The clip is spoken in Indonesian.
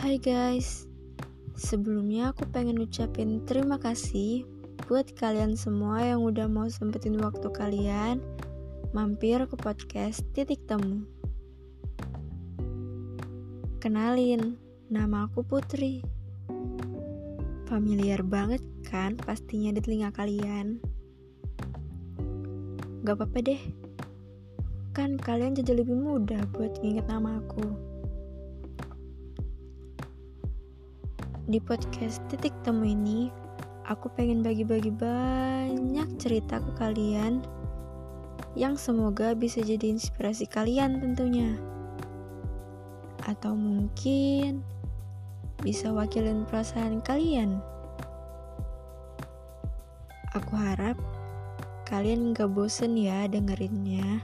guys, sebelumnya aku pengen ucapin terima kasih buat kalian semua yang udah mau sempetin waktu kalian mampir ke podcast Titik Temu. Kenalin, nama aku Putri. Familiar banget kan pastinya di telinga kalian. Gak apa-apa deh, kan kalian jadi lebih mudah buat nginget nama aku. Di podcast titik temu ini, aku pengen bagi-bagi banyak cerita ke kalian yang semoga bisa jadi inspirasi kalian tentunya. Atau mungkin bisa wakilin perasaan kalian. Aku harap kalian gak bosen ya dengerinnya.